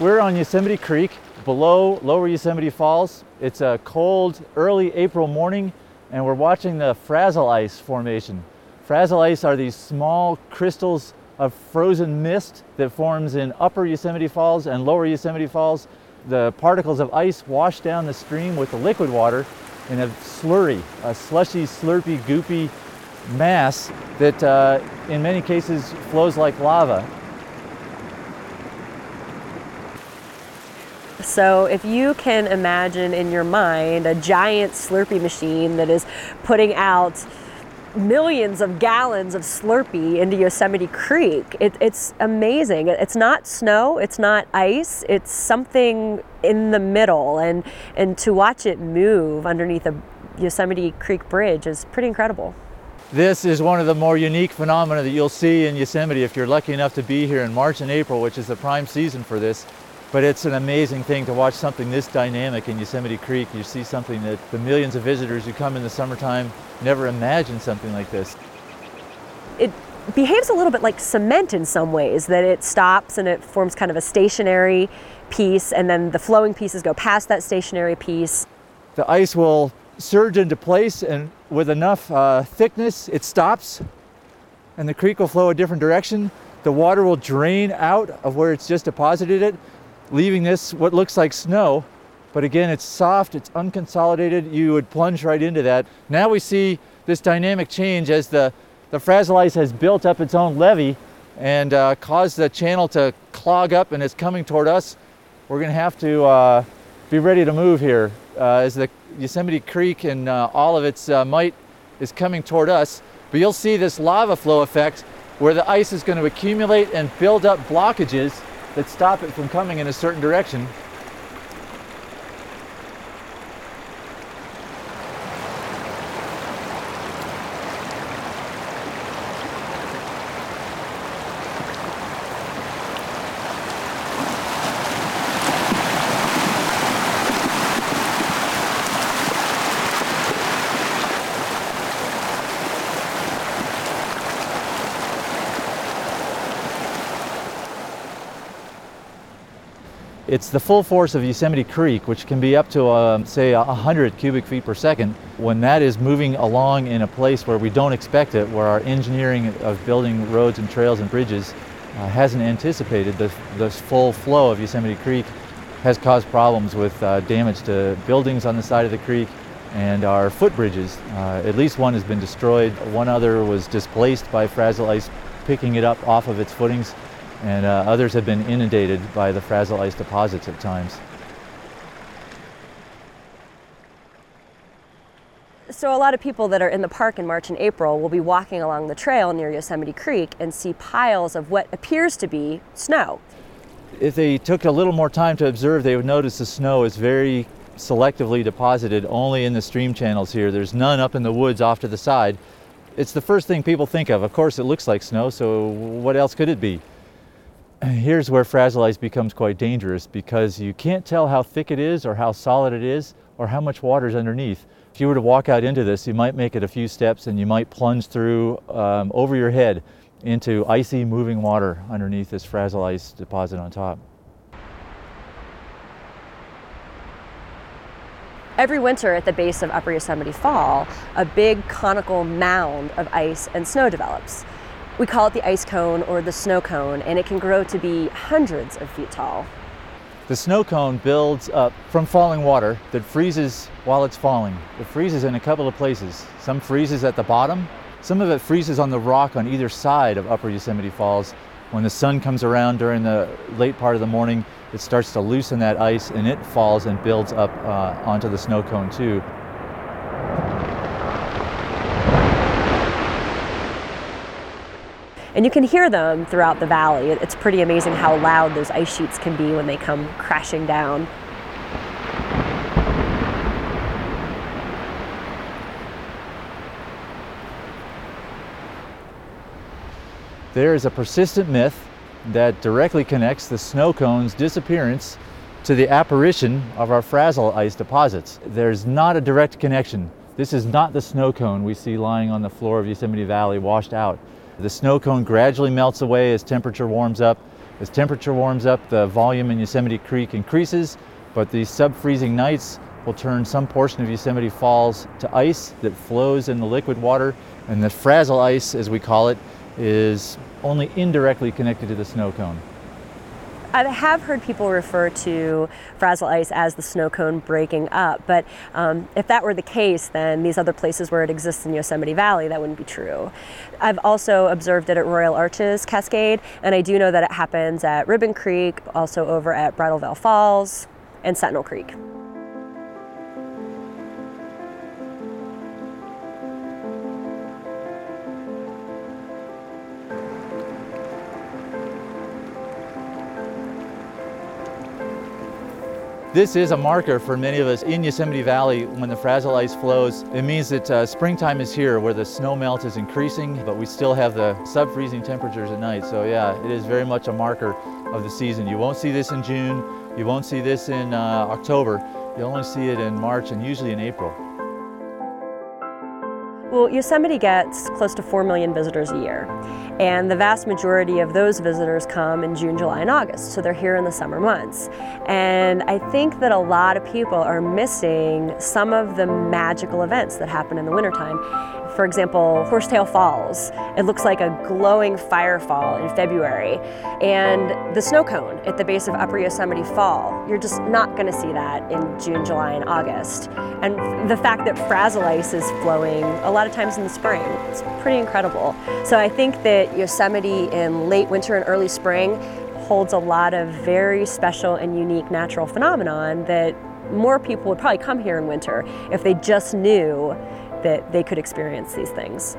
We're on Yosemite Creek below Lower Yosemite Falls. It's a cold, early April morning, and we're watching the frazil ice formation. Frazil ice are these small crystals of frozen mist that forms in upper Yosemite Falls and lower Yosemite Falls. The particles of ice wash down the stream with the liquid water in a slurry, a slushy, slurpy, goopy mass that uh, in many cases flows like lava. So if you can imagine in your mind a giant Slurpee machine that is putting out millions of gallons of Slurpee into Yosemite Creek. It, it's amazing. It's not snow, it's not ice, it's something in the middle. And, and to watch it move underneath a Yosemite Creek bridge is pretty incredible. This is one of the more unique phenomena that you'll see in Yosemite if you're lucky enough to be here in March and April, which is the prime season for this. But it's an amazing thing to watch something this dynamic in Yosemite Creek. You see something that the millions of visitors who come in the summertime never imagined something like this. It behaves a little bit like cement in some ways, that it stops and it forms kind of a stationary piece, and then the flowing pieces go past that stationary piece. The ice will surge into place, and with enough uh, thickness, it stops, and the creek will flow a different direction. The water will drain out of where it's just deposited it, leaving this what looks like snow. But again, it's soft, it's unconsolidated. You would plunge right into that. Now we see this dynamic change as the, the frazil ice has built up its own levee and uh, caused the channel to clog up and it's coming toward us. We're going to have to uh, be ready to move here uh, as the Yosemite Creek and uh, all of its uh, might is coming toward us. But you'll see this lava flow effect where the ice is going to accumulate and build up blockages that stop it from coming in a certain direction. It's the full force of Yosemite Creek, which can be up to, uh, say, 100 cubic feet per second. When that is moving along in a place where we don't expect it, where our engineering of building roads and trails and bridges uh, hasn't anticipated this, full flow of Yosemite Creek, has caused problems with uh, damage to buildings on the side of the creek and our footbridges. Uh, at least one has been destroyed. One other was displaced by frazil ice picking it up off of its footings and uh, others have been inundated by the frazil ice deposits at times. So a lot of people that are in the park in March and April will be walking along the trail near Yosemite Creek and see piles of what appears to be snow. If they took a little more time to observe, they would notice the snow is very selectively deposited only in the stream channels here. There's none up in the woods off to the side. It's the first thing people think of. Of course, it looks like snow, so what else could it be? Here's where frazil ice becomes quite dangerous because you can't tell how thick it is or how solid it is or how much water is underneath. If you were to walk out into this, you might make it a few steps and you might plunge through um, over your head into icy moving water underneath this frazil ice deposit on top. Every winter at the base of Upper Yosemite Fall, a big conical mound of ice and snow develops. We call it the ice cone or the snow cone, and it can grow to be hundreds of feet tall. The snow cone builds up from falling water that freezes while it's falling. It freezes in a couple of places. Some freezes at the bottom, some of it freezes on the rock on either side of Upper Yosemite Falls. When the sun comes around during the late part of the morning, it starts to loosen that ice and it falls and builds up uh, onto the snow cone too. And you can hear them throughout the valley. It's pretty amazing how loud those ice sheets can be when they come crashing down. There is a persistent myth that directly connects the snow cone's disappearance to the apparition of our frazil ice deposits. There's not a direct connection. This is not the snow cone we see lying on the floor of Yosemite Valley washed out. The snow cone gradually melts away as temperature warms up As temperature warms up, the volume in Yosemite Creek increases, but these sub-freezing nights will turn some portion of Yosemite Falls to ice that flows in the liquid water, and the frazil ice, as we call it, is only indirectly connected to the snow cone. I have heard people refer to frazil ice as the snow cone breaking up, but um, if that were the case, then these other places where it exists in Yosemite Valley, that wouldn't be true. I've also observed it at Royal Arches Cascade, and I do know that it happens at Ribbon Creek, also over at Bridal Veil Falls, and Sentinel Creek. This is a marker for many of us in Yosemite Valley when the frazil ice flows. It means that uh, springtime is here where the snow melt is increasing, but we still have the sub-freezing temperatures at night. So yeah, it is very much a marker of the season. You won't see this in June, you won't see this in uh, October, you'll only see it in March and usually in April. Well, Yosemite gets close to 4 million visitors a year, and the vast majority of those visitors come in June, July, and August, so they're here in the summer months. And I think that a lot of people are missing some of the magical events that happen in the wintertime. For example, Horsetail Falls. It looks like a glowing firefall in February. And the snow cone at the base of Upper Yosemite Fall. You're just not going to see that in June, July, and August. And the fact that frazil ice is flowing a lot of times in the spring. It's pretty incredible. So I think that Yosemite in late winter and early spring holds a lot of very special and unique natural phenomenon that more people would probably come here in winter if they just knew that they could experience these things.